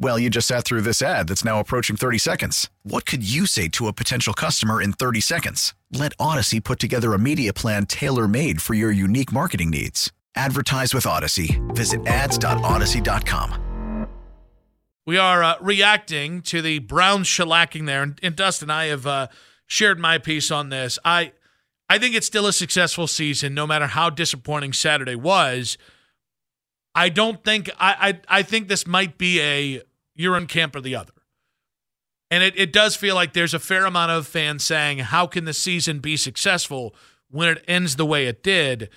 Well, you just sat through this ad that's now approaching 30 seconds. What could you say to a potential customer in 30 seconds? Let Audacy put together a media plan tailor made for your unique marketing needs. Advertise with Audacy. Visit ads.audacy.com. We are uh, reacting to the Browns shellacking there, and, and Dustin, I have uh, shared my piece on this. I, I think it's still a successful season, no matter how disappointing Saturday was. I don't think I, I I think this might be a you're in camp or the other. And it, it does feel like there's a fair amount of fans saying, how can the season be successful when it ends the way it did?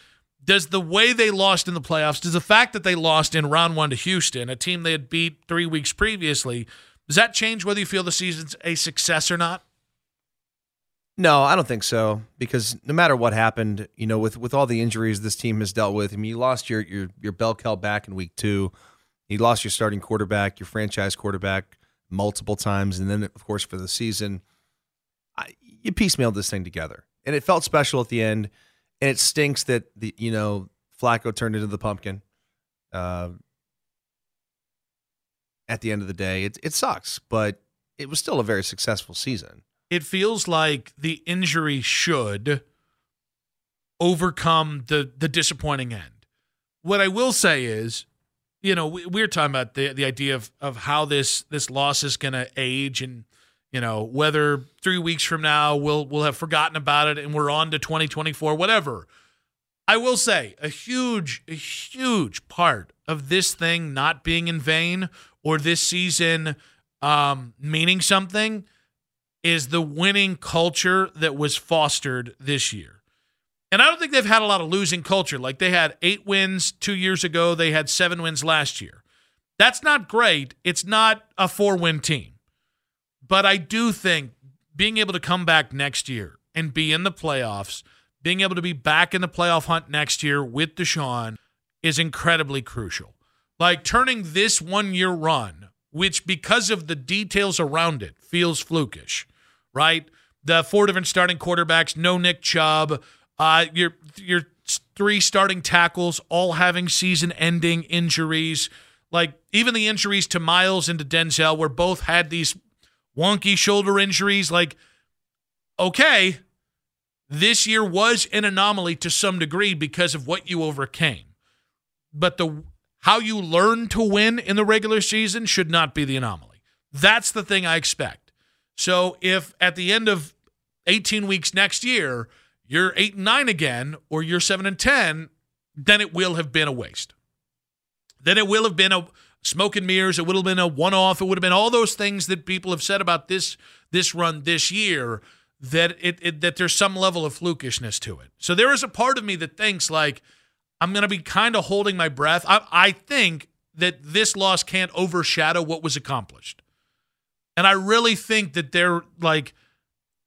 Does the way they lost in the playoffs, does the fact that they lost in round one to Houston, a team they had beat three weeks previously, does that change whether you feel the season's a success or not? No, I don't think so. Because no matter what happened, you know, with with all the injuries this team has dealt with, I mean, you lost your your your cow back in week two. You lost your starting quarterback, your franchise quarterback, multiple times, and then of course for the season, I, you piecemealed this thing together, and it felt special at the end. And it stinks that the you know Flacco turned into the pumpkin. Uh, at the end of the day, it it sucks, but it was still a very successful season. It feels like the injury should overcome the the disappointing end. What I will say is you know, we, we were talking about the the idea of of how this this loss is going to age, and you know whether three weeks from now we'll we'll have forgotten about it and we're on to 2024, whatever. I will say a huge a huge part of this thing not being in vain or this season um, meaning something is the winning culture that was fostered this year. And I don't think they've had a lot of losing culture. Like they had eight wins two years ago, they had seven wins last year. That's not great. It's not a four win team. But I do think being able to come back next year and be in the playoffs, being able to be back in the playoff hunt next year with Deshaun is incredibly crucial. Like turning this one year run, which because of the details around it feels flukish, right? The four different starting quarterbacks, no Nick Chubb uh, your your three starting tackles all having season-ending injuries. Like even the injuries to Myles and to Denzel, where both had these wonky shoulder injuries. Like, okay, this year was an anomaly to some degree because of what you overcame. But the how you learn to win in the regular season should not be the anomaly. That's the thing I expect. So if at the end of 18 weeks next year you're eight and nine again, or you're seven and ten, then it will have been a waste. Then it will have been a smoke and mirrors. It would have been a one-off. It would have been all those things that people have said about this this run this year. That it, it that there's some level of flukishness to it. So there is a part of me that thinks like I'm going to be kind of holding my breath. I, I think that this loss can't overshadow what was accomplished. And I really think that they're like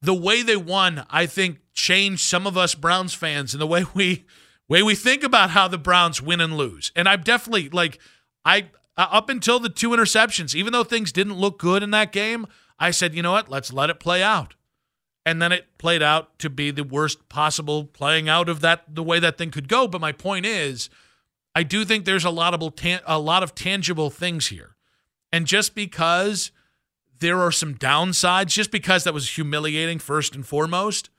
the way they won, I think changed some of us Browns fans in the way we way we think about how the Browns win and lose. And I'm definitely like I uh, up until the two interceptions, even though things didn't look good in that game, I said, you know what, let's let it play out. And then it played out to be the worst possible playing out of that the way that thing could go. But my point is, I do think there's a lot of a lot of tangible things here, and just because there are some downsides, just because that was humiliating first and foremost,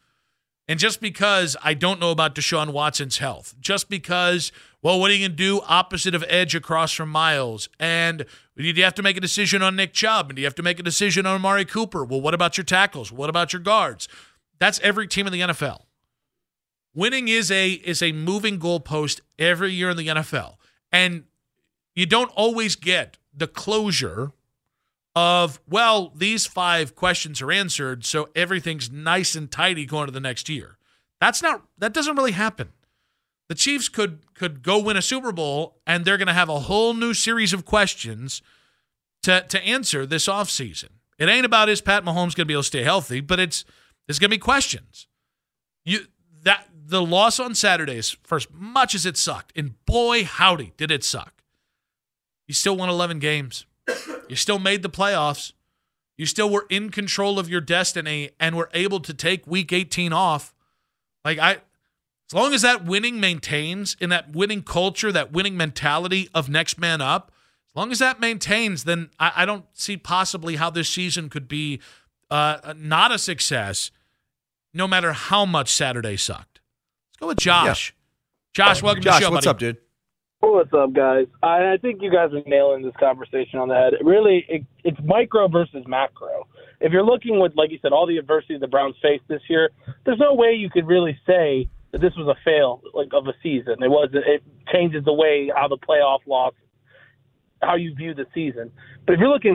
and just because I don't know about Deshaun Watson's health, just because, well, what are you going to do opposite of Edge across from Myles? And do you have to make a decision on Nick Chubb? And do you have to make a decision on Amari Cooper? Well, what about your tackles? What about your guards? That's every team in the NFL. Winning is a is a moving goalpost every year in the NFL. And you don't always get the closure of, well, these five questions are answered, so everything's nice and tidy going to the next year. That's not that doesn't really happen. The Chiefs could could go win a Super Bowl and they're going to have a whole new series of questions to to answer this offseason. It ain't about is Pat Mahomes going to be able to stay healthy, but it's there's going to be questions. You that the loss on Saturdays, as much as it sucked, and boy howdy did it suck. You still won 11 games. You still made the playoffs. You still were in control of your destiny and were able to take week 18 off. Like I as long as that winning maintains in that winning culture, that winning mentality of next man up, as long as that maintains, then I, I don't see possibly how this season could be uh, not a success, no matter how much Saturday sucked. Let's go with Josh. Yeah. Josh, welcome Josh, to the show, what's buddy. up, dude? What's up, guys? I, I think you guys are nailing this conversation on the head. Really, it, it's micro versus macro. If you're looking with, like you said, all the adversity the Browns faced this year, there's no way you could really say that this was a fail like of a season. It was. It changes the way how the playoff loss, how you view the season. But if you're looking,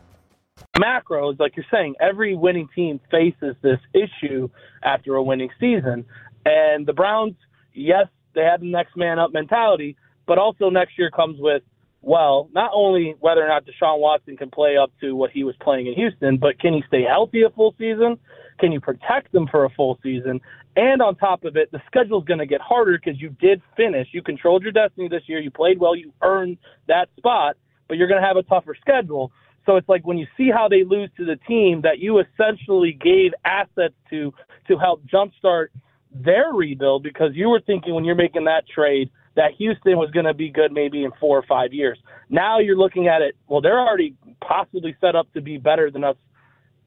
Macro is like you're saying, every winning team faces this issue after a winning season. And the Browns, yes, they had the next man up mentality, but also next year comes with, well, not only whether or not Deshaun Watson can play up to what he was playing in Houston, but can he stay healthy a full season? Can you protect them for a full season? And on top of it, the schedule's going to get harder because you did finish. You controlled your destiny this year. You played well. You earned that spot, but you're going to have a tougher schedule. So it's like when you see how they lose to the team that you essentially gave assets to to help jumpstart their rebuild because you were thinking when you're making that trade that Houston was going to be good maybe in four or five years. Now you're looking at it, well, they're already possibly set up to be better than us,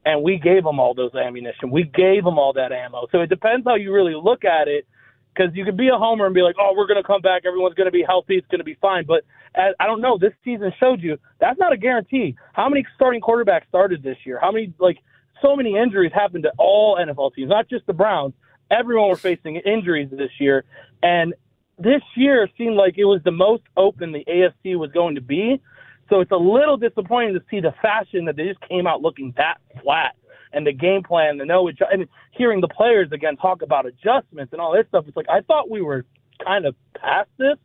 and we gave them all those ammunition. We gave them all that ammo. So it depends how you really look at it because you could be a homer and be like, oh, we're going to come back. Everyone's going to be healthy. It's going to be fine. But as, I don't know. This season showed you that's not a guarantee. How many starting quarterbacks started this year? How many, like, so many injuries happened to all NFL teams, not just the Browns. Everyone were facing injuries this year. And this year seemed like it was the most open the AFC was going to be. So it's a little disappointing to see the fashion that they just came out looking that flat and the game plan, the no and hearing the players again talk about adjustments and all this stuff. It's like I thought we were kind of past this,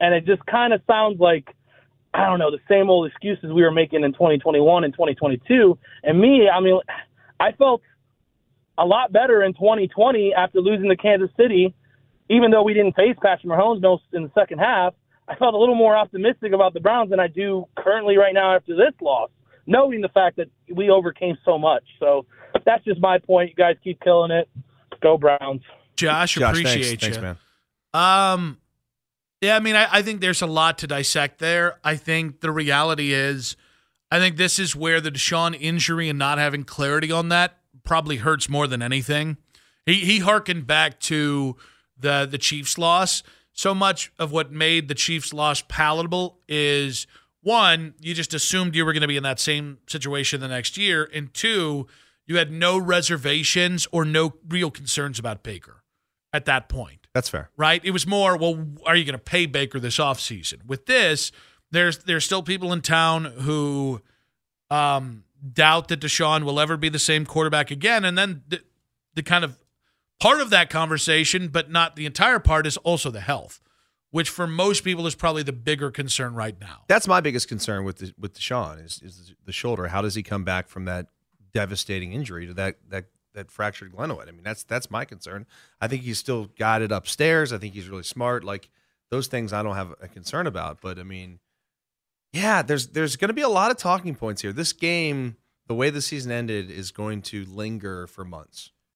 and it just kind of sounds like I don't know the same old excuses we were making in 2021 and 2022. And me, I mean, I felt a lot better in 2020 after losing to Kansas City, even though we didn't face Patrick Mahomes most in the second half. I felt a little more optimistic about the Browns than I do currently right now after this loss, knowing the fact that we overcame so much. So that's just my point. You guys keep killing it. Go Browns. Josh, Josh, appreciate thanks, you. thanks, man. Um, yeah, I mean, I, I think there's a lot to dissect there. I think the reality is, I think this is where the Deshaun injury and not having clarity on that probably hurts more than anything. He he harkened back to the the Chiefs loss. So much of what made the Chiefs loss palatable is one, you just assumed you were going to be in that same situation the next year, and two, you had no reservations or no real concerns about Baker at that point That's fair. right? It was more, well, are you going to pay Baker this offseason? With this, there's there's still people in town who um, doubt that Deshaun will ever be the same quarterback again. And then the, the kind of part of that conversation, but not the entire part, is also the health, which for most people is probably the bigger concern right now. That's my biggest concern with the, with Deshaun is is the shoulder. How does he come back from that devastating injury to that that that fractured glenoid? I mean, that's that's my concern. I think he's still got it upstairs. I think he's really smart. Like those things, I don't have a concern about. But I mean, yeah, there's there's going to be a lot of talking points here. This game, the way the season ended, is going to linger for months.